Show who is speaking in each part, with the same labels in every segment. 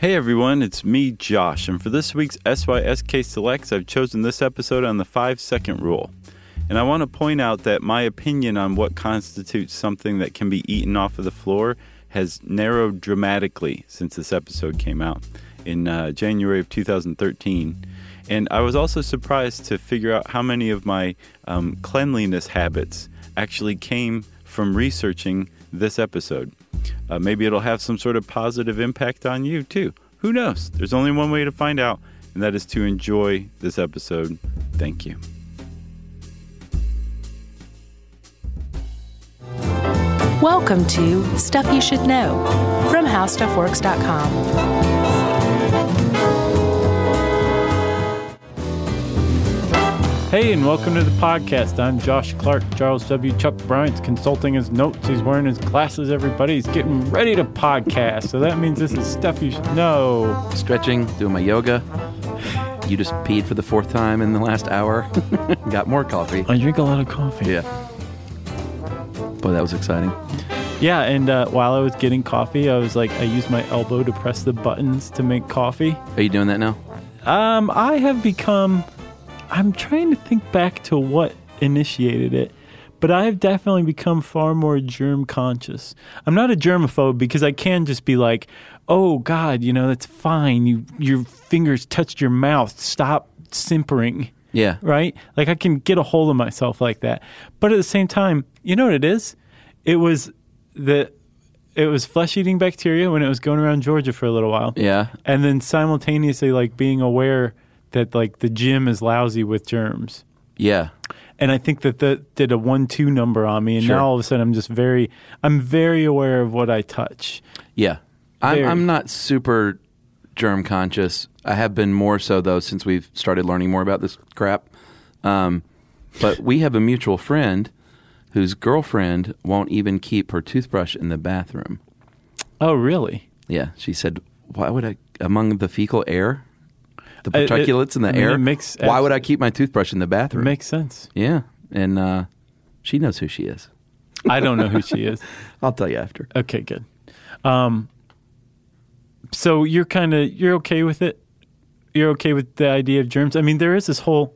Speaker 1: Hey everyone, it's me, Josh, and for this week's SYSK Selects, I've chosen this episode on the five second rule. And I want to point out that my opinion on what constitutes something that can be eaten off of the floor has narrowed dramatically since this episode came out in uh, January of 2013. And I was also surprised to figure out how many of my um, cleanliness habits actually came from researching this episode. Uh, maybe it'll have some sort of positive impact on you too. Who knows? There's only one way to find out, and that is to enjoy this episode. Thank you.
Speaker 2: Welcome to Stuff You Should Know from HowStuffWorks.com.
Speaker 3: Hey, and welcome to the podcast. I'm Josh Clark. Charles W. Chuck Bryant's consulting his notes. He's wearing his glasses, everybody. He's getting ready to podcast. So that means this is stuff you should know.
Speaker 4: stretching, doing my yoga. You just peed for the fourth time in the last hour. Got more coffee.
Speaker 3: I drink a lot of coffee.
Speaker 4: Yeah. Boy, that was exciting.
Speaker 3: Yeah, and uh, while I was getting coffee, I was like, I used my elbow to press the buttons to make coffee.
Speaker 4: Are you doing that now?
Speaker 3: Um, I have become. I'm trying to think back to what initiated it, but I have definitely become far more germ conscious. I'm not a germaphobe because I can just be like, "Oh God, you know that's fine. You your fingers touched your mouth. Stop simpering."
Speaker 4: Yeah.
Speaker 3: Right? Like I can get a hold of myself like that. But at the same time, you know what it is? It was the it was flesh eating bacteria when it was going around Georgia for a little while
Speaker 4: Yeah.
Speaker 3: and then simultaneously like being aware that like the gym is lousy with germs
Speaker 4: Yeah.
Speaker 3: and i think that that did a one-two number on me and
Speaker 4: Sure.
Speaker 3: now all of a sudden i'm just very i'm very aware of what i touch
Speaker 4: Yeah. I'm, I'm not super germ conscious. I have been more so, though, since we've started learning more about this crap. Um, but we have a mutual friend whose girlfriend won't even keep her toothbrush in the bathroom.
Speaker 3: oh really
Speaker 4: Yeah. She said, Why would I, among the fecal air? The
Speaker 3: Uh, it-
Speaker 4: particulates in the air?
Speaker 3: it makes
Speaker 4: why would I keep my toothbrush in the bathroom?
Speaker 3: makes sense
Speaker 4: Yeah, and uh, she knows who she is.
Speaker 3: i don't know who she is
Speaker 4: I'll tell you after.
Speaker 3: okay good um so you're kind of you're okay with it you're okay with the idea of germs i mean there is this whole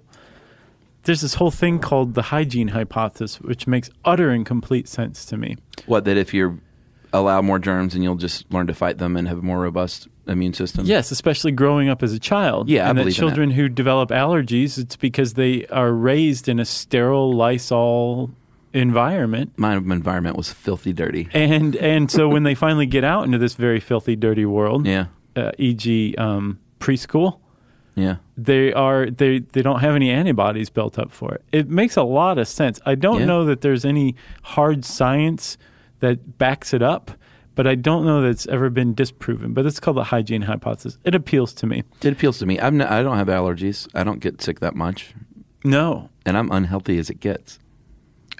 Speaker 3: there's this whole thing called the hygiene hypothesis which makes utter and complete sense to me
Speaker 4: What that if you allow more germs and you'll just learn to fight them and have more robust immune system?
Speaker 3: Yes, especially growing up as a child.
Speaker 4: Yeah, I
Speaker 3: and that
Speaker 4: believe in that.
Speaker 3: children who develop allergies, it's because they are raised in a sterile Lysol environment.
Speaker 4: My environment was filthy dirty.
Speaker 3: And and so when they finally get out into this very filthy, dirty world,
Speaker 4: Yeah,
Speaker 3: uh, e.g., um, preschool,
Speaker 4: yeah,
Speaker 3: they are they they don't have any antibodies built up for it. It makes a lot of sense. I don't
Speaker 4: Yeah.
Speaker 3: know that there's any hard science that backs it up, but I don't know that it's ever been disproven. But it's called the hygiene hypothesis. It appeals to me.
Speaker 4: it appeals to me. I'm not, I don't have allergies. I don't get sick that much,
Speaker 3: No,
Speaker 4: and I'm unhealthy as it gets.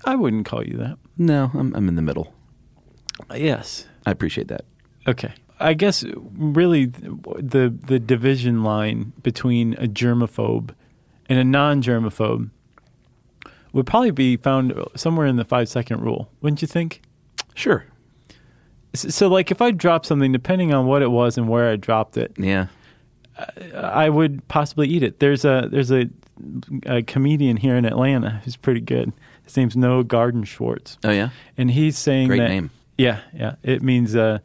Speaker 3: I wouldn't call you that.
Speaker 4: No, I'm, I'm in the middle.
Speaker 3: Yes.
Speaker 4: I appreciate that.
Speaker 3: Okay. I guess really the the division line between a germaphobe and a non-germaphobe would probably be found somewhere in the 5 second rule. Wouldn't you think?
Speaker 4: Sure.
Speaker 3: So like if I dropped something depending on what it was and where I dropped it,
Speaker 4: Yeah.
Speaker 3: I would possibly eat it. There's a there's a, a comedian here in Atlanta who's pretty good. His name's Noah Gardenswartz.
Speaker 4: Oh yeah.
Speaker 3: And he's saying
Speaker 4: Great
Speaker 3: that
Speaker 4: name.
Speaker 3: Yeah, yeah. It means uh,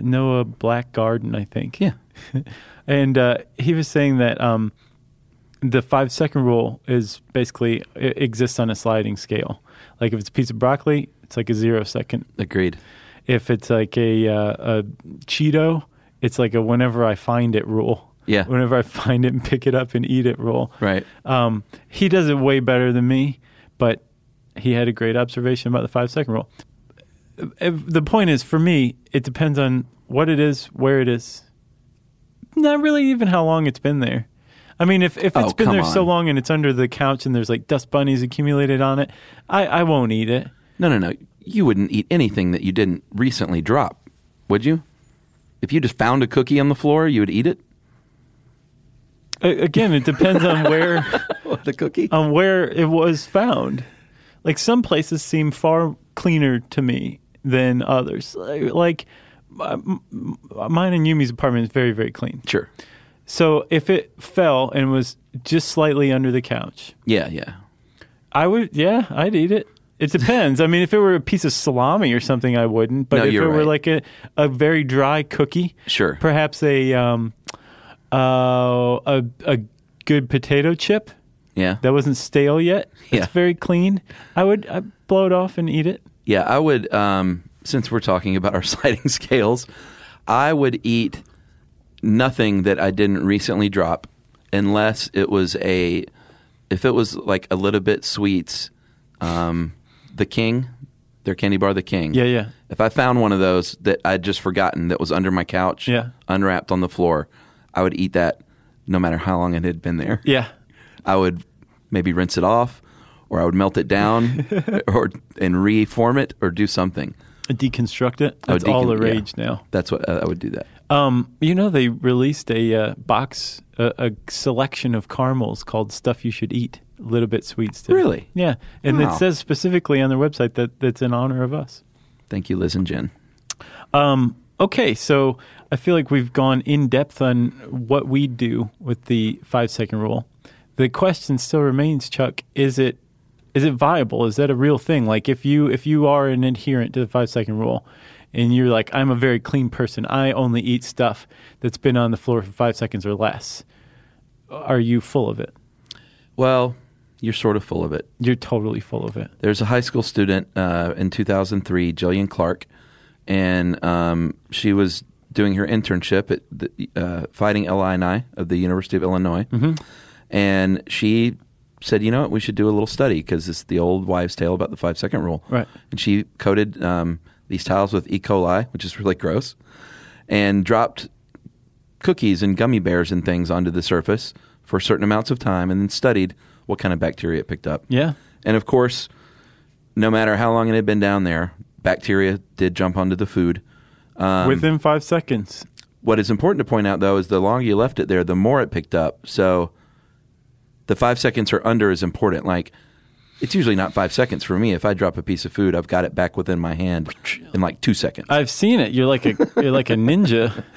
Speaker 3: Noah Black Garden, I think.
Speaker 4: Yeah.
Speaker 3: and uh, he was saying that um, the five second rule is basically it exists on a sliding scale. Like if it's a piece of broccoli, it's like a zero second.
Speaker 4: Agreed.
Speaker 3: If it's like a uh, a Cheeto, it's like a whenever I find it rule.
Speaker 4: Yeah.
Speaker 3: Whenever I find it and pick it up and eat it rule.
Speaker 4: Right.
Speaker 3: Um, he does it way better than me, but he had a great observation about the five second rule. The point is, for me, it depends on what it is, where it is, not really even how long it's been there. I mean, if, if it's
Speaker 4: Oh,
Speaker 3: been there so long and it's under the couch and there's like dust bunnies accumulated on it, I, I won't eat it.
Speaker 4: No, no, no. You wouldn't eat anything that you didn't recently drop, would you? If you just found a cookie on the floor, you would eat it.
Speaker 3: Again, it depends on where
Speaker 4: a cookie?
Speaker 3: on where it was found. Like some places seem far cleaner to me than others. Like mine and Yumi's apartment is very very clean.
Speaker 4: Sure.
Speaker 3: So if it fell and was just slightly under the couch,
Speaker 4: Yeah, yeah.
Speaker 3: I would. Yeah, I'd eat it. It depends. I mean, if it were a piece of salami or something, I wouldn't. But
Speaker 4: No,
Speaker 3: if it
Speaker 4: you're
Speaker 3: were
Speaker 4: right.
Speaker 3: like a, a very dry cookie,
Speaker 4: Sure.
Speaker 3: perhaps a um, uh, a a good potato chip
Speaker 4: Yeah.
Speaker 3: that wasn't stale yet.
Speaker 4: Yeah.
Speaker 3: It's very clean. I would I'd blow it off and eat it.
Speaker 4: Yeah, I would. Um, since we're talking about our sliding scales, I would eat nothing that I didn't recently drop, unless it was a, if it was like a little bit sweets, um, the King, their candy bar, the King.
Speaker 3: Yeah, yeah.
Speaker 4: If I found one of those that I'd just forgotten that was under my couch,
Speaker 3: Yeah.
Speaker 4: unwrapped on the floor, I would eat that, no matter how long it had been there.
Speaker 3: Yeah.
Speaker 4: I would maybe rinse it off, or I would melt it down, or and reform it, or do something.
Speaker 3: Deconstruct it. That's all the
Speaker 4: decon- yeah.
Speaker 3: rage now.
Speaker 4: That's what uh, I would do. That
Speaker 3: Um, you know, they released a uh, box, a selection of caramels called "Stuff You Should Eat." A little bit sweet still.
Speaker 4: Really?
Speaker 3: Yeah, and
Speaker 4: Wow.
Speaker 3: it says specifically on their website that that's in honor of us.
Speaker 4: Thank you, Liz and Jen.
Speaker 3: Um, okay, so I feel like we've gone in depth on what we do with the five second rule. The question still remains, Chuck: Is it is it viable? Is that a real thing? Like, if you if you are an adherent to the five second rule, and you're like, I'm a very clean person, I only eat stuff that's been on the floor for five seconds or less. Are you full of it?
Speaker 4: Well, you're sort of full of it.
Speaker 3: You're totally full of it.
Speaker 4: There's a high school student uh, in 2003, Jillian Clark, and um, she was doing her internship at the, uh, Fighting Illini of the University of Illinois, and she said, "You know what? We should do a little study because it's the old wives' tale about the five second rule."
Speaker 3: Right.
Speaker 4: And she coated um, these tiles with E. coli, which is really gross, and dropped cookies and gummy bears and things onto the surface for certain amounts of time, and then studied what kind of bacteria it picked up.
Speaker 3: Yeah.
Speaker 4: And of course, no matter how long it had been down there, bacteria did jump onto the food. Um,
Speaker 3: Within five seconds.
Speaker 4: what is important to point out, though, is the longer you left it there, the more it picked up. So the five seconds or under is important. Like, it's usually not five seconds for me. If I drop a piece of food, I've got it back within my hand in like two seconds.
Speaker 3: I've seen it. You're like a you're like a ninja.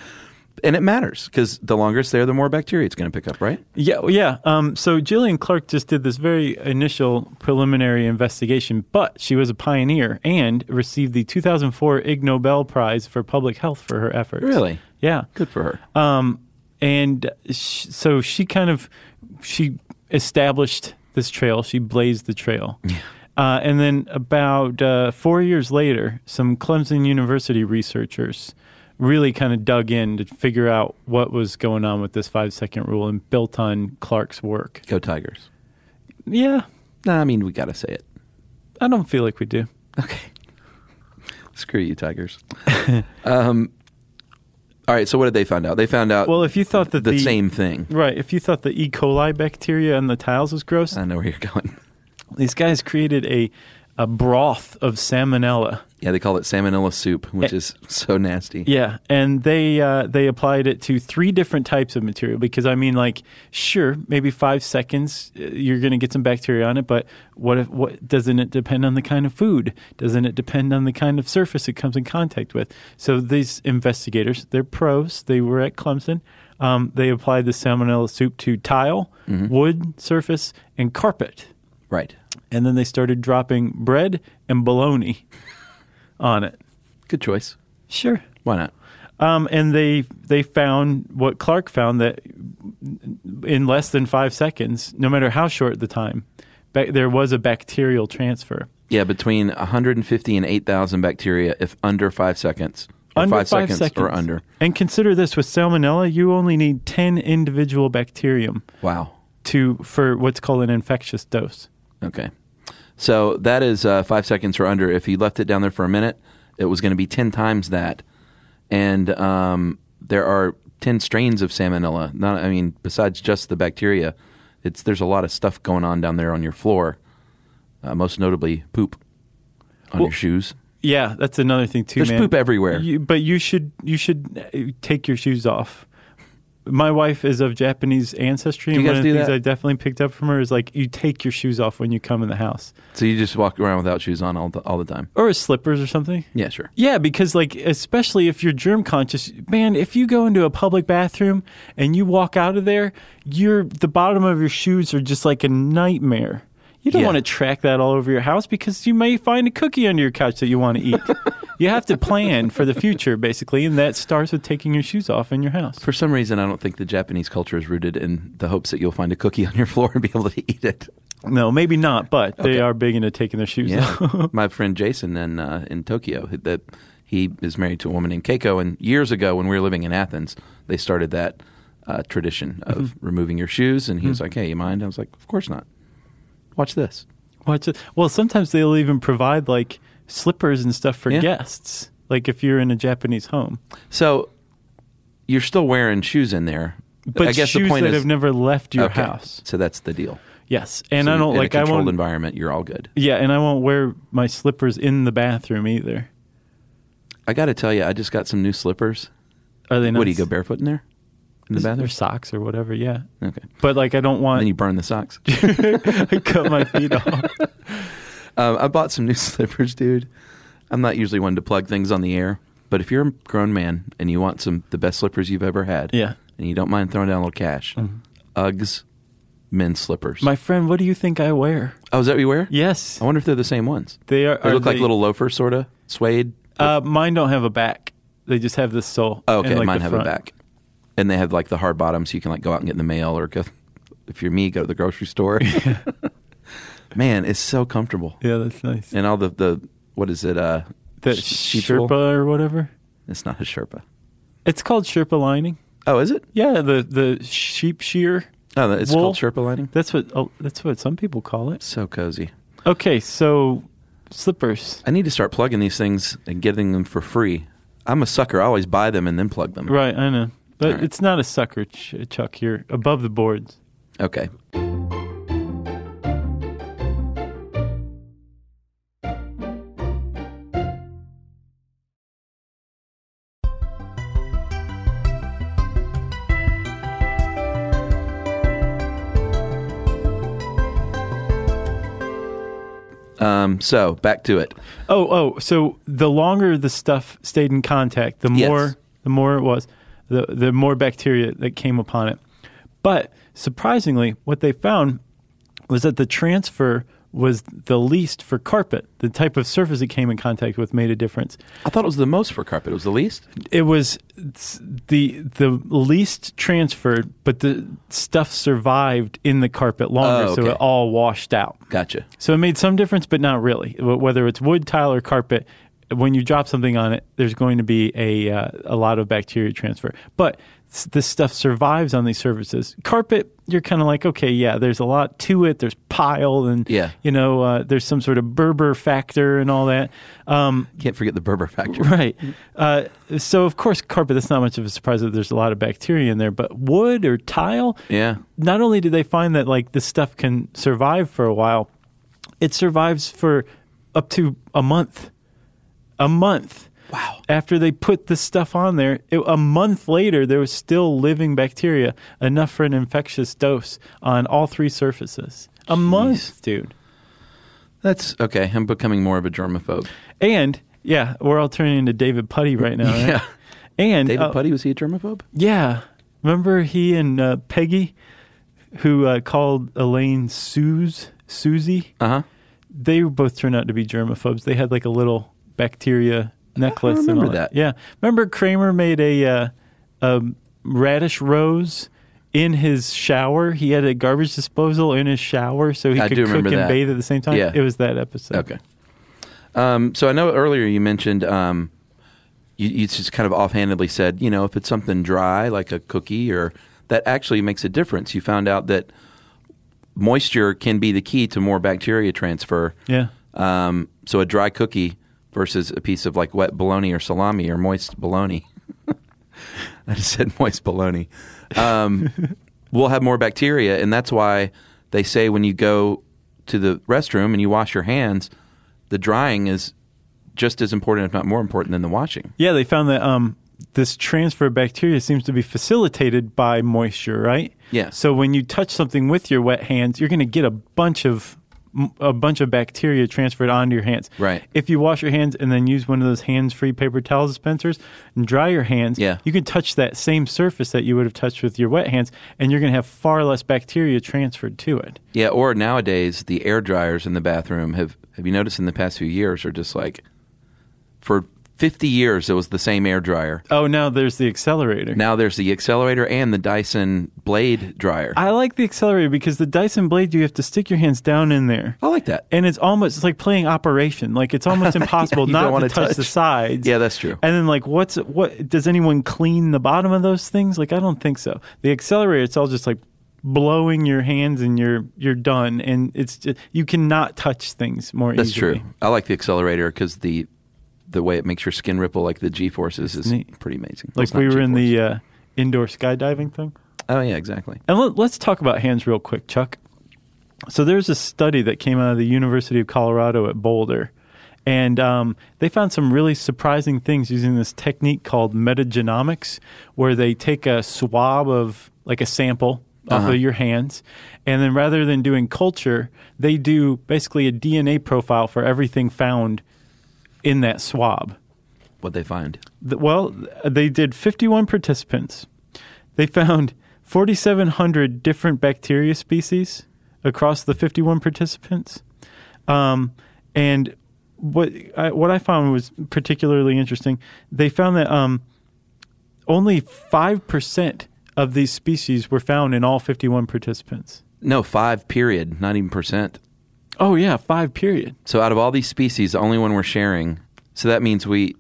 Speaker 4: and it matters because the longer it's there, the more bacteria it's going to pick up, right?
Speaker 3: Yeah, yeah. Um, so Jillian Clark just did this very initial preliminary investigation, but she was a pioneer and received the 2004 Ig Nobel Prize for Public Health for her efforts.
Speaker 4: Really?
Speaker 3: Yeah.
Speaker 4: Good for her.
Speaker 3: Um, and sh- so she kind of she established this trail. She blazed the trail. Uh, and then about uh, four years later, some Clemson University researchers really kind of dug in to figure out what was going on with this five second rule and built on Clark's work.
Speaker 4: Go Tigers.
Speaker 3: Yeah,
Speaker 4: Nah, I mean, we got to say it.
Speaker 3: I don't feel like we do.
Speaker 4: Okay. Screw you, Tigers. um, all right. So what did they find out? They found out
Speaker 3: Well, if you thought that
Speaker 4: the,
Speaker 3: the,
Speaker 4: same thing.
Speaker 3: right, if you thought the E. coli bacteria on the tiles was gross,
Speaker 4: I know where you're going.
Speaker 3: these guys created a a broth of salmonella.
Speaker 4: Yeah, they call it salmonella soup, which is so nasty.
Speaker 3: Yeah, and they uh, they applied it to three different types of material because I mean, like, sure, maybe five seconds uh, you're going to get some bacteria on it, but what if what doesn't it depend on the kind of food? Doesn't it depend on the kind of surface it comes in contact with? So these investigators, they're pros. They were at Clemson. Um, they applied the salmonella soup to tile, wood surface, and carpet,
Speaker 4: Right.
Speaker 3: and then they started dropping bread and bologna on it.
Speaker 4: Good choice.
Speaker 3: Sure.
Speaker 4: Why not?
Speaker 3: Um, and they they found what Clark found that in less than five seconds, no matter how short the time, ba- there was a bacterial transfer.
Speaker 4: Yeah, between 150 and 8,000 bacteria if under five seconds. Or
Speaker 3: under
Speaker 4: five, seconds, or under.
Speaker 3: And consider this: with salmonella, you only need ten individual bacterium
Speaker 4: Wow.
Speaker 3: to for what's called an infectious dose.
Speaker 4: Okay. So that is uh, five seconds or under. If you left it down there for a minute, it was going to be 10 times that. And um, there are 10 strains of salmonella. Not, I mean, besides just the bacteria, it's there's a lot of stuff going on down there on your floor. Uh, most notably, poop on
Speaker 3: Well-
Speaker 4: your shoes.
Speaker 3: Yeah, that's another thing too.
Speaker 4: There's
Speaker 3: man.
Speaker 4: poop everywhere.
Speaker 3: You, but you should you should uh, take your shoes off my wife is of Japanese ancestry, and one of the things
Speaker 4: that?
Speaker 3: I definitely picked up from her is like you take your shoes off when you come in the house,
Speaker 4: So you just walk around without shoes on all the, all the time?
Speaker 3: or slippers or something.
Speaker 4: Yeah, sure.
Speaker 3: Yeah, because like especially if you're germ conscious, man, if you go into a public bathroom and you walk out of there, you're the bottom of your shoes are just like a nightmare. You don't
Speaker 4: Yeah.
Speaker 3: want to track that all over your house because you may find a cookie under your couch that you want to eat. you have to plan for the future basically, and that starts with taking your shoes off in your house.
Speaker 4: For some reason, I don't think the Japanese culture is rooted in the hopes that you'll find a cookie on your floor and be able to eat it.
Speaker 3: No, maybe not, but they are big into taking their shoes off.
Speaker 4: My friend Jason in uh, in Tokyo that he is married to a woman named Keiko, and years ago when we were living in Athens, they started that uh, tradition of
Speaker 3: Mm-hmm.
Speaker 4: removing your shoes. And he was like, "Hey, you mind?" I was like, "Of course not." Watch this.
Speaker 3: Watch it. Well, sometimes they'll even provide like slippers and stuff for
Speaker 4: Yeah.
Speaker 3: guests. Like if you're in a Japanese home.
Speaker 4: So you're still wearing shoes in there,
Speaker 3: But
Speaker 4: I guess
Speaker 3: shoes
Speaker 4: the point
Speaker 3: that
Speaker 4: is
Speaker 3: have never left your
Speaker 4: okay,
Speaker 3: house.
Speaker 4: So that's the deal.
Speaker 3: Yes, and
Speaker 4: So
Speaker 3: I don't
Speaker 4: in
Speaker 3: like
Speaker 4: a
Speaker 3: I
Speaker 4: controlled
Speaker 3: won't.
Speaker 4: environment. You're all good.
Speaker 3: Yeah, and I won't wear my slippers in the bathroom either.
Speaker 4: I got to tell you, I just got some new slippers.
Speaker 3: Are they? Nice?
Speaker 4: What do you go barefoot in there in the
Speaker 3: Or
Speaker 4: bathroom?
Speaker 3: socks or whatever. Yeah,
Speaker 4: Okay.
Speaker 3: but like I don't want.
Speaker 4: Then you burn the socks.
Speaker 3: I cut my feet off.
Speaker 4: Um, I bought some new slippers, dude. I'm not usually one to plug things on the air, but if you're a grown man and you want some the best slippers you've ever had,
Speaker 3: Yeah. Mm-hmm.
Speaker 4: and you don't mind throwing down a little cash, Uggs men's slippers.
Speaker 3: My friend, what do you think I wear?
Speaker 4: oh, is that what you wear?
Speaker 3: Yes,
Speaker 4: I wonder if they're the same ones.
Speaker 3: they are.
Speaker 4: They
Speaker 3: are
Speaker 4: look like
Speaker 3: they-
Speaker 4: little loafers, sort of suede.
Speaker 3: Uh, mine don't have a back. They just have the sole.
Speaker 4: Oh, okay,
Speaker 3: and, like,
Speaker 4: mine
Speaker 3: the
Speaker 4: have
Speaker 3: front.
Speaker 4: a back, and they have like the hard bottoms, so you can like go out and get in the mail, or go. If you're me, go to the grocery store. Man, it's so comfortable,
Speaker 3: Yeah, that's nice.
Speaker 4: and all the the what is it? Uh,
Speaker 3: The
Speaker 4: sh-
Speaker 3: Sherpa or whatever.
Speaker 4: It's not a Sherpa.
Speaker 3: It's called Sherpa lining.
Speaker 4: Oh, is it?
Speaker 3: Yeah, the the sheep shear.
Speaker 4: Oh, it's
Speaker 3: Wool?
Speaker 4: called Sherpa lining.
Speaker 3: That's what oh, that's what some people call it.
Speaker 4: So cozy.
Speaker 3: Okay, so slippers.
Speaker 4: I need to start plugging these things and getting them for free. I'm a sucker. I always buy them and then plug them.
Speaker 3: Right, I know. But
Speaker 4: right.
Speaker 3: it's not a sucker, Ch- Chuck. You're above the boards.
Speaker 4: Okay. Um, so back to it.
Speaker 3: Oh, oh. So the longer the stuff stayed in contact, the
Speaker 4: Yes.
Speaker 3: more the more it was, the the more bacteria that came upon it. But surprisingly, what they found was that the transfer was the least for carpet. The type of surface it came in contact with made a difference.
Speaker 4: I thought it was the most for carpet. It was the least.
Speaker 3: It was the the least transferred, but the stuff survived in the carpet longer,
Speaker 4: Oh,
Speaker 3: so it all washed out.
Speaker 4: Gotcha.
Speaker 3: So it made some difference, but not really. Whether it's wood, tile, or carpet, when you drop something on it, there's going to be a uh, a lot of bacteria transfer. But this stuff survives on these surfaces. Carpet, you're kind of like, okay, yeah, there's a lot to it. There's pile, and
Speaker 4: Yeah.
Speaker 3: you know, uh, there's some sort of Berber factor and all that. Um,
Speaker 4: Can't forget the Berber factor.
Speaker 3: Right. Uh, so, of course, carpet, that's not much of a surprise that there's a lot of bacteria in there. But wood or tile,
Speaker 4: Yeah.
Speaker 3: not only do they find that like this stuff can survive for a while, it survives for up to a month. A month.
Speaker 4: Wow.
Speaker 3: After they put this stuff on there, it, a month later, there was still living bacteria, enough for an infectious dose on all three surfaces. A month, dude.
Speaker 4: That's okay. I'm becoming more of a germaphobe.
Speaker 3: And yeah, we're all turning into David Puddy right now. Right?
Speaker 4: Yeah.
Speaker 3: And
Speaker 4: David
Speaker 3: uh,
Speaker 4: Puddy was he a germaphobe?
Speaker 3: Yeah. Remember he and uh, Peggy, who uh, called Elaine Suze, Susie?
Speaker 4: Uh huh.
Speaker 3: They both turned out to be germaphobes. They had like a little bacteria necklace. and
Speaker 4: remember
Speaker 3: all
Speaker 4: that.
Speaker 3: Yeah. Remember Kramer made a, uh, a radish rose in his shower? He had a garbage disposal in his shower so he
Speaker 4: I
Speaker 3: could cook and
Speaker 4: that.
Speaker 3: bathe at the same time.
Speaker 4: Yeah.
Speaker 3: It was that episode.
Speaker 4: Okay. Um, so I know earlier you mentioned um, you, you just kind of offhandedly said, you know, if it's something dry like a cookie or that actually makes a difference. You found out that moisture can be the key to more bacteria transfer.
Speaker 3: Yeah.
Speaker 4: Um, so a dry cookie versus a piece of like wet bologna or salami or moist bologna. I just said moist bologna. Um, will have more bacteria, and that's why they say when you go to the restroom and you wash your hands, the drying is just as important, if not more important, than the washing.
Speaker 3: Yeah, they found that um, this transfer of bacteria seems to be facilitated by moisture, right?
Speaker 4: Yeah.
Speaker 3: So when you touch something with your wet hands, you're going to get a bunch of a bunch of bacteria transferred onto your hands.
Speaker 4: Right.
Speaker 3: If you wash your hands and then use one of those hands-free paper towel dispensers and dry your hands,
Speaker 4: Yeah.
Speaker 3: you can touch that same surface that you would have touched with your wet hands, and you're going to have far less bacteria transferred to it.
Speaker 4: Yeah, or nowadays the air dryers in the bathroom have have you noticed in the past few years are just like for 50 years it was the same air dryer.
Speaker 3: Oh, now there's the accelerator.
Speaker 4: Now there's the accelerator and the Dyson blade dryer.
Speaker 3: I like the accelerator because the Dyson blade, you have to stick your hands down in there.
Speaker 4: I like that.
Speaker 3: And it's almost it's like playing Operation. Like it's almost impossible
Speaker 4: you
Speaker 3: not to touch,
Speaker 4: touch.
Speaker 3: the sides.
Speaker 4: Yeah, that's true.
Speaker 3: And then like what's what does anyone clean the bottom of those things? Like I don't think so. The accelerator it's all just like blowing your hands and you're you're done and it's just, you cannot touch things more
Speaker 4: That's
Speaker 3: easily.
Speaker 4: true. I like the accelerator because the the way it makes your skin ripple like the G forces is
Speaker 3: neat.
Speaker 4: pretty amazing.
Speaker 3: Like
Speaker 4: not
Speaker 3: we were in
Speaker 4: G-force.
Speaker 3: the uh, indoor skydiving thing.
Speaker 4: oh yeah, exactly.
Speaker 3: And let, let's talk about hands real quick, Chuck. So there's a study that came out of the University of Colorado at Boulder, and um, they found some really surprising things using this technique called metagenomics, where they take a swab of like a sample off
Speaker 4: Uh-huh.
Speaker 3: of your hands, and then rather than doing culture, they do basically a DNA profile for everything found in that swab.
Speaker 4: What they find.
Speaker 3: The- Well, they did 51 participants. They found 4,700 different bacteria species across the 51 participants. Um, and what I, what I found was particularly interesting. They found that um, only 5% of these species were found in all 51 participants.
Speaker 4: No, five period, not even percent.
Speaker 3: Oh, yeah, five period.
Speaker 4: So out of all these species, the only one we're sharing. So that means we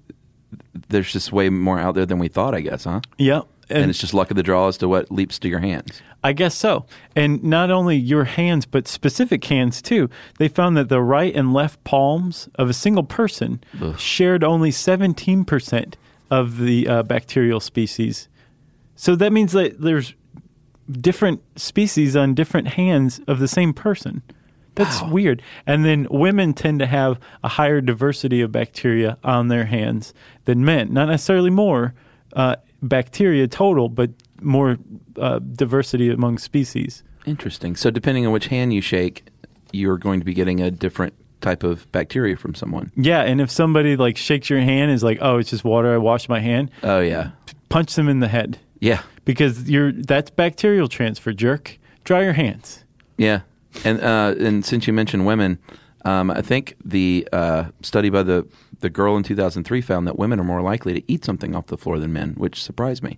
Speaker 4: there's just way more out there than we thought, I guess, huh?
Speaker 3: Yep.
Speaker 4: And, it's just luck of the draw as to what leaps to your hands.
Speaker 3: I guess so. And not only your hands, but specific hands too. They found that the right and left palms of a single person
Speaker 4: Ugh.
Speaker 3: shared only 17% of the uh, bacterial species. So that means that there's different species on different hands of the same person. That's weird. And then women tend to have a higher diversity of bacteria on their hands than men. Not necessarily more uh, bacteria total, but more uh, diversity among species.
Speaker 4: Interesting. So depending on which hand you shake, you're going to be getting a different type of bacteria from someone.
Speaker 3: Yeah, and if somebody like shakes your hand, is like, "Oh, it's just water. I washed my hand."
Speaker 4: Oh yeah.
Speaker 3: Punch them in the head
Speaker 4: Yeah.
Speaker 3: because you're that's bacterial transfer. Jerk. Dry your hands.
Speaker 4: Yeah, and uh, and since you mentioned women, um, I think the uh, study by the the girl in 2003 found that women are more likely to eat something off the floor than men, which surprised me.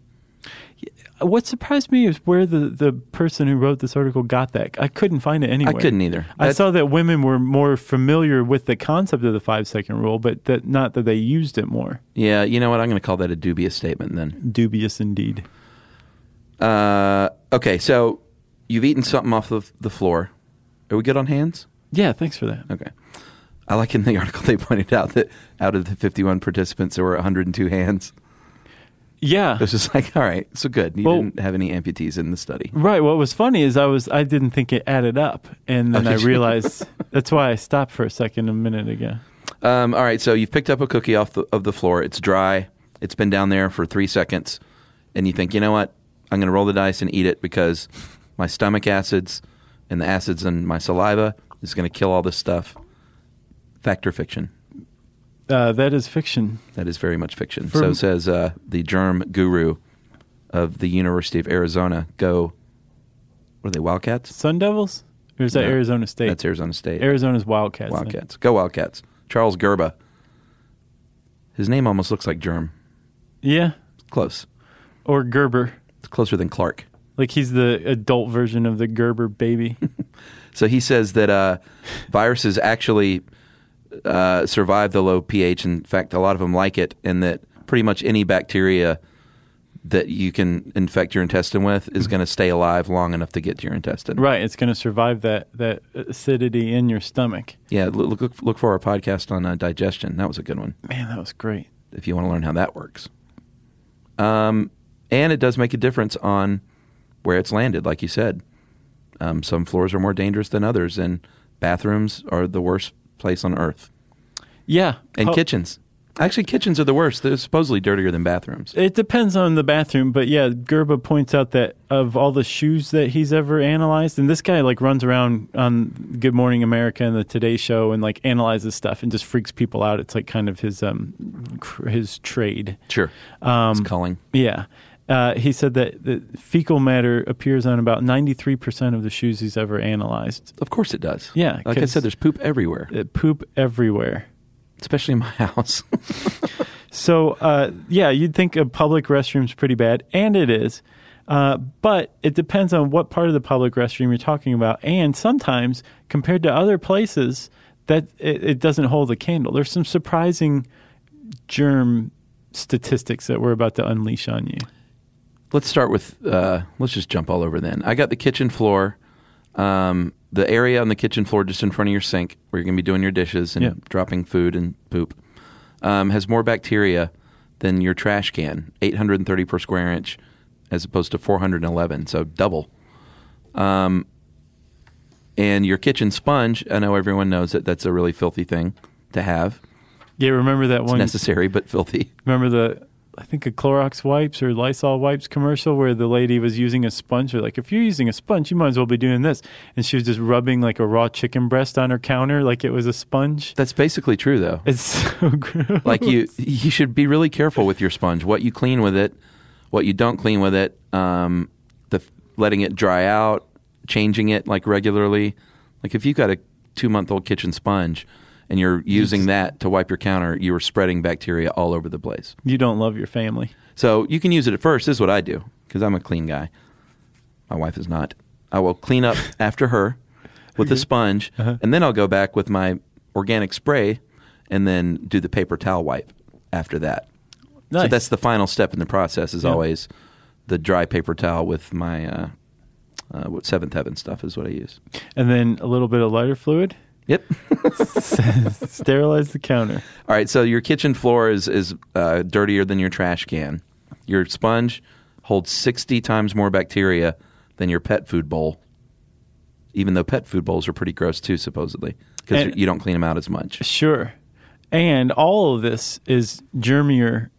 Speaker 3: What surprised me is where the, the person who wrote this article got that. I couldn't find it anywhere.
Speaker 4: I couldn't either.
Speaker 3: I saw that women were more familiar with the concept of the five second rule, but that not that they used it more.
Speaker 4: Yeah, you know what? I'm going to call that a dubious statement then.
Speaker 3: Dubious indeed.
Speaker 4: Uh, okay, so you've eaten something off the, the floor. Are we good on hands?
Speaker 3: Yeah, thanks for that.
Speaker 4: Okay. I like in the article they pointed out that out of the 51 participants, there were 102 hands.
Speaker 3: Yeah.
Speaker 4: It was just like, all right, so good. You
Speaker 3: Well-
Speaker 4: didn't have any amputees in the study.
Speaker 3: Right. What was funny is I was I didn't think it added up, and then
Speaker 4: Oh,
Speaker 3: I realized that's why I stopped for a second a minute ago.
Speaker 4: Um, all right, so you've picked up a cookie off the, of the floor. It's dry. It's been down there for three seconds, and you think, you know what? I'm going to roll the dice and eat it because my stomach acids and the acids in my saliva is going to kill all this stuff. Fact or fiction?
Speaker 3: Uh, that is fiction.
Speaker 4: That is very much fiction.
Speaker 3: For-
Speaker 4: so says uh, the germ guru of the University of Arizona. Go. What are they? Wildcats.
Speaker 3: Sun Devils, or is that
Speaker 4: No,
Speaker 3: Arizona State?
Speaker 4: That's Arizona State.
Speaker 3: Arizona's Wildcats. then.
Speaker 4: Wildcats. Go Wildcats. Charles Gerba. His name almost looks like germ.
Speaker 3: Yeah,
Speaker 4: Close.
Speaker 3: or Gerber.
Speaker 4: It's closer than Clark.
Speaker 3: Like he's the adult version of the Gerber baby.
Speaker 4: So he says that uh, viruses actually uh, survive the low pH. In fact, a lot of them like it, and that pretty much any bacteria that you can infect your intestine with is going to stay alive long enough to get to your intestine.
Speaker 3: right. It's going to survive that that acidity in your stomach.
Speaker 4: Yeah, look, look, look for our podcast on uh, digestion. That was a good one
Speaker 3: Man, that was great.
Speaker 4: if you want to learn how that works. Um, and it does make a difference on where it's landed, like you said. Um, some floors are more dangerous than others, and bathrooms are the worst place on earth.
Speaker 3: Yeah.
Speaker 4: And
Speaker 3: Pu-
Speaker 4: kitchens. Actually, kitchens are the worst. They're supposedly dirtier than bathrooms.
Speaker 3: It depends on the bathroom, but yeah, Gerba points out that of all the shoes that he's ever analyzed, and this guy like runs around on Good Morning America and the Today Show and like analyzes stuff and just freaks people out. It's like kind of his um cr- his trade.
Speaker 4: Sure.
Speaker 3: Um,
Speaker 4: it's culling.
Speaker 3: Yeah. Uh, he said that the fecal matter appears on about 93% of the shoes he's ever analyzed.
Speaker 4: Of course it does.
Speaker 3: Yeah,
Speaker 4: Like I said, there's poop everywhere,
Speaker 3: It poop everywhere.
Speaker 4: especially in my house.
Speaker 3: So, uh, yeah, you'd think a public restroom's pretty bad, and it is. Uh, but it depends on what part of the public restroom you're talking about. And sometimes, compared to other places, that it, it doesn't hold a candle. There's some surprising germ statistics that we're about to unleash on you.
Speaker 4: Let's start with uh, let's just jump all over then. I got the kitchen floor, um, the area on the kitchen floor just in front of your sink where you're going to be doing your dishes and
Speaker 3: Yeah.
Speaker 4: dropping food and poop um, has more bacteria than your trash can, 830 per square inch, as opposed to 411, so double. Um, and your kitchen sponge, I know everyone knows that that's a really filthy thing to have.
Speaker 3: Yeah, remember that
Speaker 4: It's
Speaker 3: one?
Speaker 4: necessary, but filthy.
Speaker 3: Remember the, I think a Clorox wipes or Lysol wipes commercial where the lady was using a sponge. They're like, if you're using a sponge, you might as well be doing this. And she was just rubbing like a raw chicken breast on her counter like it was a sponge.
Speaker 4: That's basically true, though.
Speaker 3: It's so gross.
Speaker 4: like you you should be really careful with your sponge what you clean with it what you don't clean with it um, the letting it dry out changing it like regularly like if you've got a two month old kitchen sponge and you're using that to wipe your counter you are spreading bacteria all over the place
Speaker 3: You don't love your family.
Speaker 4: so you can use it at first this is what i do because i'm a clean guy my wife is not i will clean up after her with a sponge
Speaker 3: Uh-huh.
Speaker 4: and then i'll go back with my organic spray and then do the paper towel wipe after that so that's the final step in the process. Is
Speaker 3: Yeah.
Speaker 4: always the dry paper towel with my uh, uh, what Seventh Heaven stuff is what I use.
Speaker 3: And then a little bit of lighter fluid.
Speaker 4: Yep.
Speaker 3: Sterilize the counter.
Speaker 4: All right. So your kitchen floor is is uh, dirtier than your trash can. Your sponge holds sixty times more bacteria than your pet food bowl. Even though pet food bowls are pretty gross too, supposedly, because
Speaker 3: And-
Speaker 4: you don't clean them out as much.
Speaker 3: Sure. And all of this is germier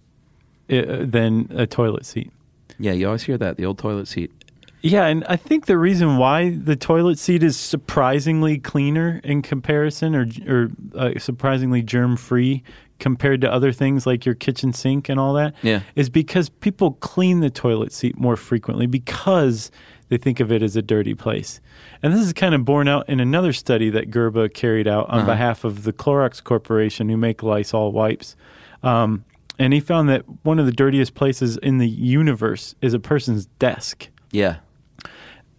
Speaker 3: uh, than a toilet seat.
Speaker 4: Yeah, you always hear that the old toilet seat.
Speaker 3: Yeah, and I think the reason why the toilet seat is surprisingly cleaner in comparison, or or uh, surprisingly germ free compared to other things like your kitchen sink and all that,
Speaker 4: Yeah.
Speaker 3: is because people clean the toilet seat more frequently because they think of it as a dirty place. And this is kind of borne out in another study that Gerba carried out on behalf of the Clorox Corporation, who make Lysol wipes. Um, and he found that one of the dirtiest places in the universe is a person's desk
Speaker 4: Yeah.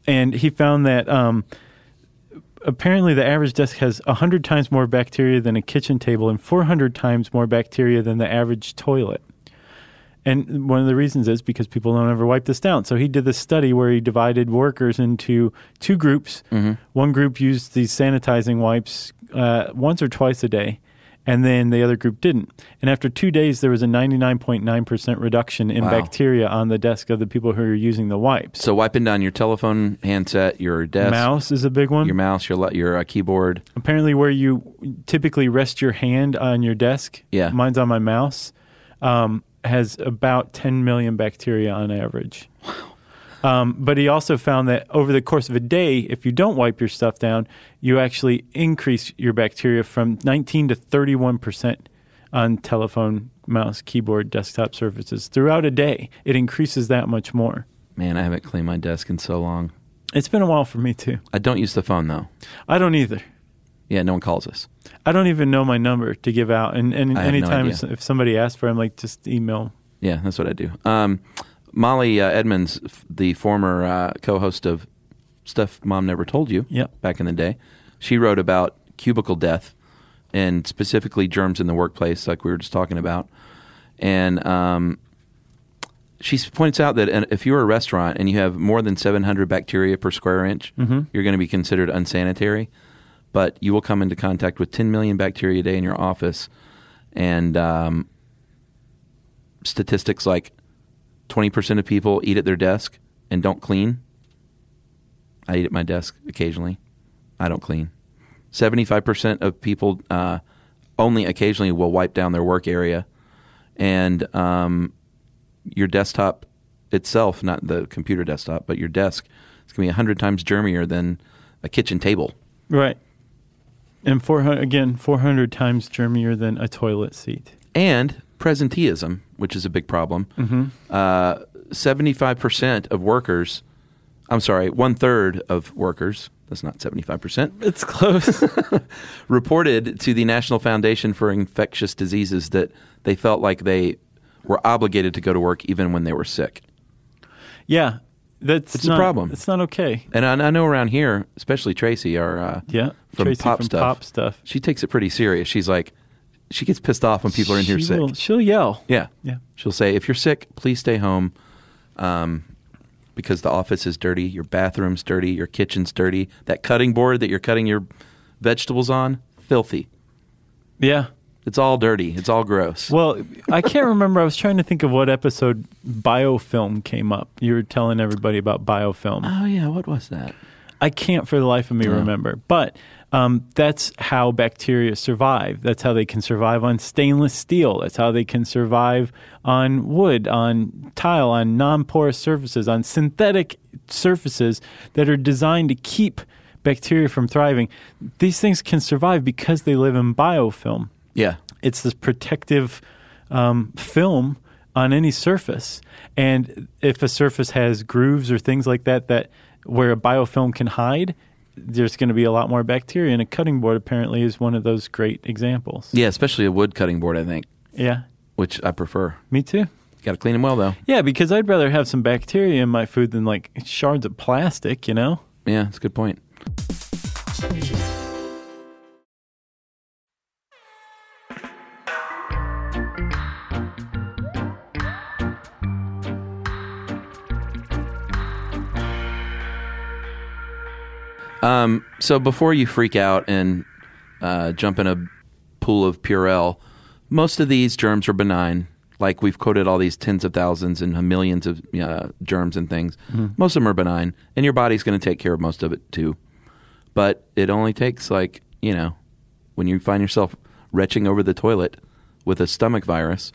Speaker 3: And he found that um, apparently the average desk has 100 times more bacteria than a kitchen table and 400 times more bacteria than the average toilet. And one of the reasons is because people don't ever wipe this down. So he did this study where he divided workers into two groups. One group used these sanitizing wipes uh, once or twice a day, and then the other group didn't. And after two days, there was a 99.9% reduction in
Speaker 4: Wow.
Speaker 3: bacteria on the desk of the people who are using the wipes.
Speaker 4: So wiping down your telephone, handset, your desk,
Speaker 3: Mouse is a big one.
Speaker 4: your mouse, your your uh, keyboard.
Speaker 3: Apparently, where you typically rest your hand on your desk,
Speaker 4: Yeah.
Speaker 3: mine's on my mouse, um, has about 10 million bacteria on average. Um, but he also found that over the course of a day, if you don't wipe your stuff down, you actually increase your bacteria from 19 to 31 percent on telephone, mouse, keyboard, desktop surfaces throughout a day. It increases that much more.
Speaker 4: Man, I haven't cleaned my desk in so long.
Speaker 3: It's been a while for me too.
Speaker 4: I don't use the phone though.
Speaker 3: I don't either.
Speaker 4: Yeah, no one calls us.
Speaker 3: I don't even know my number to give out. And, and
Speaker 4: I have no
Speaker 3: anytime
Speaker 4: idea.
Speaker 3: if, if somebody asks for it, I'm like, just email.
Speaker 4: Yeah, that's what I do. Um, Molly uh, Edmonds, the former uh, co-host of Stuff Mom Never Told You,
Speaker 3: Yep.
Speaker 4: back in the day, she wrote about cubicle death and specifically germs in the workplace, like we were just talking about. And um, she points out that if you're a restaurant and you have more than 700 bacteria per square inch, you're going to be considered unsanitary. But you will come into contact with 10 million bacteria a day in your office, and um, statistics like 20% of people eat at their desk and don't clean. I eat at my desk occasionally. I don't clean. 75% of people uh, only occasionally will wipe down their work area, and um, your desktop itself, not the computer desktop, but your desk, is going to be hundred times germier than a kitchen table.
Speaker 3: Right. And 400 again, 400 times germier than a toilet seat.
Speaker 4: and presenteeism, which is a big problem. Uh, Seventy-five percent of workers, I'm sorry, one third of workers. That's not seventy-five percent.
Speaker 3: It's close.
Speaker 4: Reported to the National Foundation for Infectious Diseases that they felt like they were obligated to go to work even when they were sick.
Speaker 3: yeah. That's
Speaker 4: It's a problem.
Speaker 3: It's not okay.
Speaker 4: And I, I know around here, especially Tracy, our uh,
Speaker 3: Yeah.
Speaker 4: from
Speaker 3: Tracy
Speaker 4: pop
Speaker 3: from
Speaker 4: stuff,
Speaker 3: Pop stuff.
Speaker 4: she takes it pretty serious. She's like, she gets pissed off when people are in here
Speaker 3: She
Speaker 4: sick.
Speaker 3: will- she'll yell.
Speaker 4: Yeah.
Speaker 3: Yeah.
Speaker 4: She'll say, if you're sick, please stay home um, because the office is dirty, your bathroom's dirty, your kitchen's dirty. That cutting board that you're cutting your vegetables on, filthy.
Speaker 3: Yeah.
Speaker 4: It's all dirty. It's all gross.
Speaker 3: Well, I can't remember. I was trying to think of what episode biofilm came up. You were telling everybody about biofilm.
Speaker 4: oh, yeah. What was that?
Speaker 3: I can't for the life of me
Speaker 4: No.
Speaker 3: remember. But um, that's how bacteria survive. That's how they can survive on stainless steel. That's how they can survive on wood, on tile, on non porous surfaces, on synthetic surfaces that are designed to keep bacteria from thriving. These things can survive because they live in biofilm
Speaker 4: Yeah.
Speaker 3: it's this protective um, film on any surface and if a surface has grooves or things like that that where a biofilm can hide there's going to be a lot more bacteria and a cutting board apparently is one of those great examples
Speaker 4: Yeah, especially a wood cutting board, I think,
Speaker 3: yeah
Speaker 4: which I prefer.
Speaker 3: me too
Speaker 4: Got to clean them well, though.
Speaker 3: yeah because i'd rather have some bacteria in my food than like shards of plastic you know
Speaker 4: Yeah, that's a good point. Um, so before you freak out and uh, jump in a pool of Purell, most of these germs are benign. Like we've quoted all these tens of thousands and millions of uh, germs and things. Most of them are benign, and your body's going to take care of most of it too. But it only takes like you know, when you find yourself retching over the toilet with a stomach virus,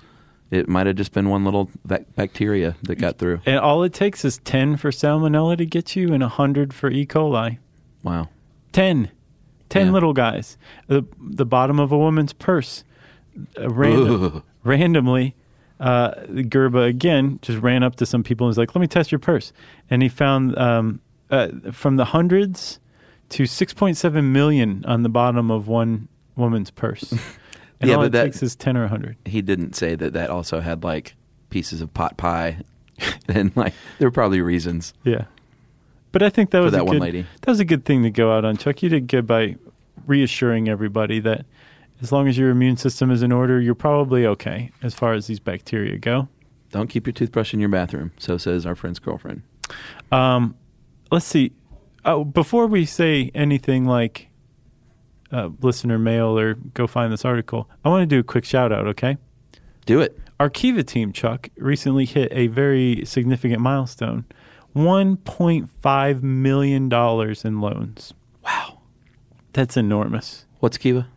Speaker 4: it might have just been one little bacteria that got through.
Speaker 3: and all it takes is 10 for salmonella to get you and 100 for e coli
Speaker 4: Wow.
Speaker 3: 10 10
Speaker 4: Yeah.
Speaker 3: little guys. The the bottom of a woman's purse. Uh, random, randomly uh, gerba again just ran up to some people and was like let me test your purse. And he found um, uh, from the hundreds to 6.7 million on the bottom of one woman's purse. And
Speaker 4: Yeah,
Speaker 3: all
Speaker 4: but
Speaker 3: it
Speaker 4: that-
Speaker 3: takes is 10 or 100
Speaker 4: he didn't say that that also had like pieces of pot pie and like there were probably reasons.
Speaker 3: Yeah but i think that was
Speaker 4: that
Speaker 3: a
Speaker 4: one
Speaker 3: good,
Speaker 4: lady.
Speaker 3: that was a good thing to go out on chuck. You did good by reassuring everybody that as long as your immune system is in order you're probably okay as far as these bacteria go.
Speaker 4: Don't keep your toothbrush in your bathroom so says our friend's girlfriend.
Speaker 3: Um, let's see. Oh, before we say anything like uh, listener mail or go find this article i want to do a quick shout out okay?
Speaker 4: Do it.
Speaker 3: Our kiva team chuck recently hit a very significant milestone 1.5 million dollars in loans.
Speaker 4: Wow.
Speaker 3: That's enormous.
Speaker 4: What's kiva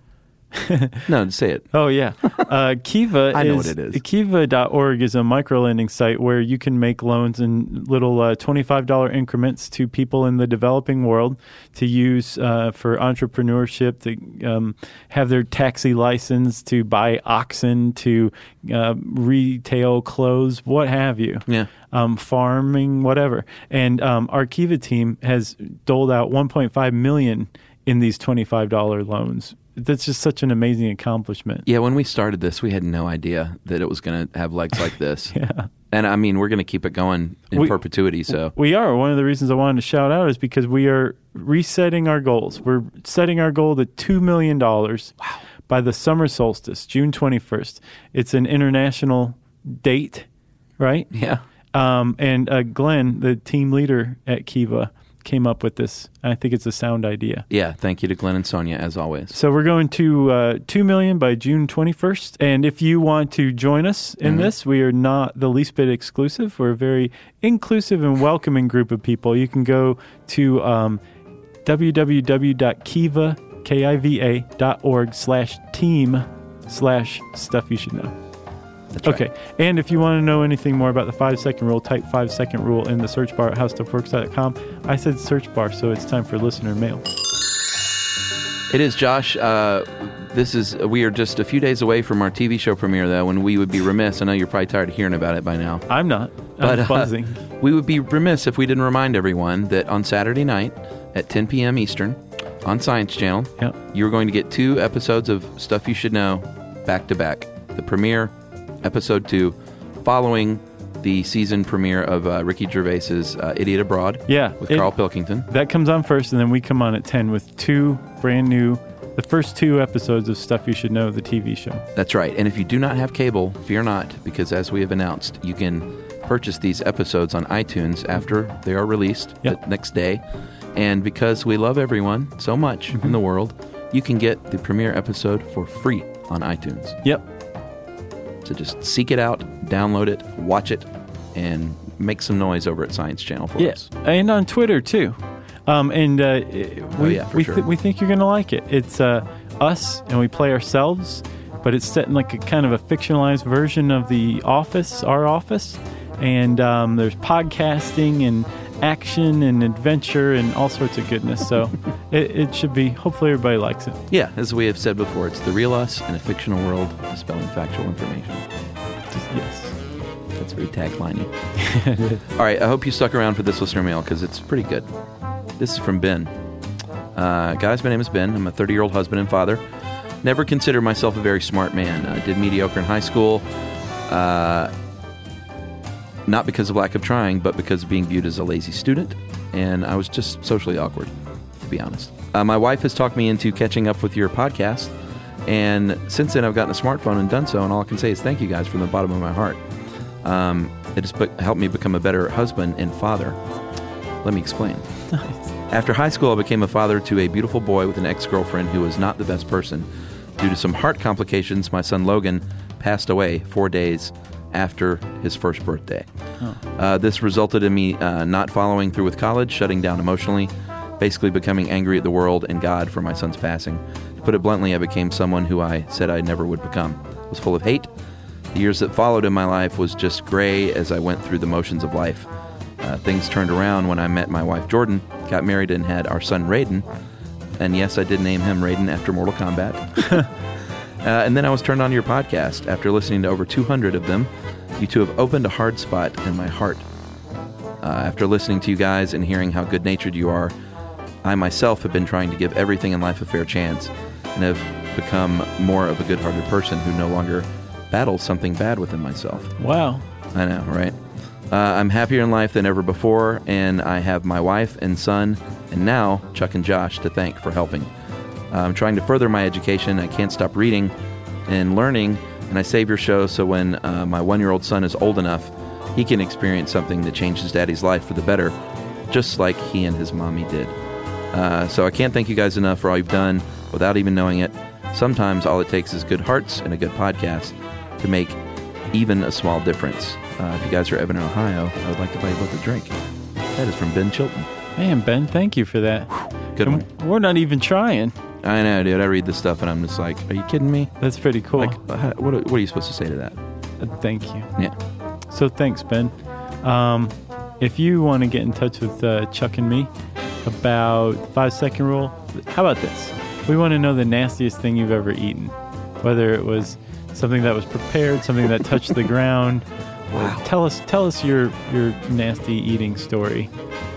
Speaker 4: no say it
Speaker 3: Oh yeah, uh, Kiva.
Speaker 4: I know
Speaker 3: is,
Speaker 4: what it is.
Speaker 3: Kiva.org is a microlending site where you can make loans in little uh, twenty-five dollar increments to people in the developing world to use uh, for entrepreneurship, to um, have their taxi license, to buy oxen, to uh, retail clothes, what have you
Speaker 4: yeah
Speaker 3: um, farming, whatever. And um, our Kiva team has doled out 1.5 million in these $25 loans. That's just such an amazing accomplishment.
Speaker 4: yeah when we started this we had no idea that it was going to have legs like this
Speaker 3: Yeah.
Speaker 4: and i mean we're going to keep it going in
Speaker 3: We-
Speaker 4: perpetuity so
Speaker 3: We are. One of the reasons I wanted to shout out is because we are resetting our goals. We're setting our goal to $2 million by the summer solstice, June 21st. It's an international date, right?
Speaker 4: yeah
Speaker 3: Um, and uh, Glenn, the team leader at Kiva, came up with this. I think it's a sound idea.
Speaker 4: yeah thank you to glenn and sonia as always
Speaker 3: So we're going to uh, two million by June twenty first. And if you want to join us in this, we are not the least bit exclusive. We're a very inclusive and welcoming group of people. You can go to um, www.kiva.org slash team slash stuff you should know.
Speaker 4: That's right.
Speaker 3: Okay. And if you want to know anything more about the five second rule, type five second rule in the search bar at howstuffworks.com. I said search bar, so it's time for listener mail.
Speaker 4: It is, Josh. Uh, this is we are just a few days away from our TV show premiere, though, and we would be remiss. I know you're probably tired of hearing about it by now.
Speaker 3: I'm not.
Speaker 4: But,
Speaker 3: I'm
Speaker 4: uh,
Speaker 3: buzzing.
Speaker 4: We would be remiss if we didn't remind everyone that on Saturday night at 10 p.m. Eastern on Science Channel,
Speaker 3: Yep.
Speaker 4: you're going to get two episodes of Stuff You Should Know back to back. The premiere, episode two, following the season premiere of uh, Ricky Gervais's uh, Idiot Abroad
Speaker 3: Yeah,
Speaker 4: with
Speaker 3: it-
Speaker 4: Karl Pilkington.
Speaker 3: That comes on first, and then we come on at 10 with two brand new, the first two episodes of Stuff You Should Know, the TV show.
Speaker 4: That's right. And if you do not have cable, fear not, because as we have announced, you can purchase these episodes on iTunes after they are released
Speaker 3: Yep.
Speaker 4: the next day. And because we love everyone so much
Speaker 3: Mm-hmm.
Speaker 4: in the world, you can get the premiere episode for free on iTunes.
Speaker 3: Yep.
Speaker 4: So just seek it out, download it, watch it, and make some noise over at Science Channel for
Speaker 3: Yeah,
Speaker 4: us.
Speaker 3: and on Twitter too. Um, and uh, we,
Speaker 4: Oh, yeah,
Speaker 3: we,
Speaker 4: sure.
Speaker 3: we think you're going to like it. It's uh, us, and we play ourselves, but it's set in like a kind of a fictionalized version of the office, our office. And um, there's podcasting and action and adventure and all sorts of goodness. So it, it should be, hopefully, everybody likes it.
Speaker 4: Yeah, as we have said before, it's the real us in a fictional world dispelling factual information.
Speaker 3: Yes.
Speaker 4: That's very tagliney. All right, I hope you stuck around for this listener mail because it's pretty good. This is from Ben. Uh, guys, my name is Ben. I'm a 30 year old husband and father. Never considered myself a very smart man. I did mediocre in high school, uh, not because of lack of trying, but because of being viewed as a lazy student, and I was just socially awkward, to be honest. Uh, my wife has talked me into catching up with your podcast, and since then I've gotten a smartphone and done so, and all I can say is thank you guys from the bottom of my heart. Um, it has be- helped me become a better husband and father. Let me explain. After high school, I became a father to a beautiful boy with an ex girlfriend who was not the best person. Due to some heart complications, my son Logan passed away four days after his first birthday. Uh, this resulted in me uh, not following through with college, shutting down emotionally, basically becoming angry at the world and God for my son's passing. To put it bluntly, I became someone who I said I never would become. I was full of hate. The years that followed in my life was just gray as I went through the motions of life. Uh, things turned around when I met my wife Jordan, got married, and had our son Raiden. And yes, I did name him Raiden after Mortal Kombat. Uh, and then I was turned on to your podcast. After listening to over 200 of them, you two have opened a hard spot in my heart. Uh, after listening to you guys and hearing how good natured you are, I myself have been trying to give everything in life a fair chance and have become more of a good hearted person who no longer battles something bad within myself.
Speaker 3: Wow.
Speaker 4: I know, right? Uh, I'm happier in life than ever before, and I have my wife and son, and now Chuck and Josh to thank for helping. I'm trying to further my education. I can't stop reading and learning, and I save your show so when uh, my one year old son is old enough, he can experience something that changed his daddy's life for the better, just like he and his mommy did. Uh, so I can't thank you guys enough for all you've done without even knowing it. Sometimes all it takes is good hearts and a good podcast to make even a small difference. Uh, if you guys are ever in Ohio, I would like to buy you both a drink. That is from Ben Chilton.
Speaker 3: Man, Ben, thank you for that.
Speaker 4: Good one.
Speaker 3: We're not even trying.
Speaker 4: I know, dude. I read this stuff and I'm just like, are you kidding me?
Speaker 3: That's pretty cool.
Speaker 4: Like, how- what, what are you supposed to say to that?
Speaker 3: Uh, Thank you.
Speaker 4: Yeah.
Speaker 3: So thanks, Ben. Um, if you want to get in touch with uh, Chuck and me about the five second rule, how about this? We want to know the nastiest thing you've ever eaten, whether it was something that was prepared, something that touched the ground. Wow. Tell us, tell us your your nasty eating story.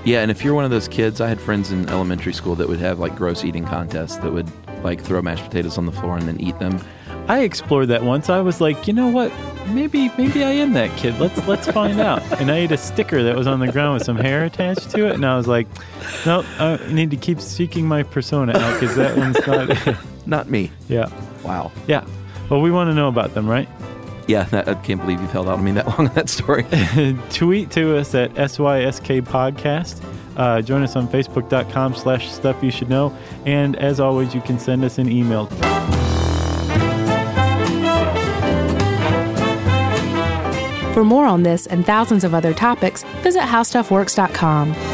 Speaker 4: Yeah, and if you're one of those kids, I had friends in elementary school that would have like gross eating contests that would like throw mashed potatoes on the floor and then eat them.
Speaker 3: I explored that once. I was like, you know what? Maybe maybe I am that kid. Let's let's find out. And I ate a sticker that was on the ground with some hair attached to it, and I was like, no, I need to keep seeking my persona out because that one's not.
Speaker 4: Not me.
Speaker 3: yeah,
Speaker 4: Wow.
Speaker 3: yeah. Well, we want to know about them, right?
Speaker 4: Yeah, that, I can't believe you've held out on me that long on that story.
Speaker 3: Tweet to us at SYSK Podcast. Uh, join us on Facebook.com slash Stuff You Should Know. And as always, you can send us an email.
Speaker 2: For more on this and thousands of other topics, visit howstuffworks.com.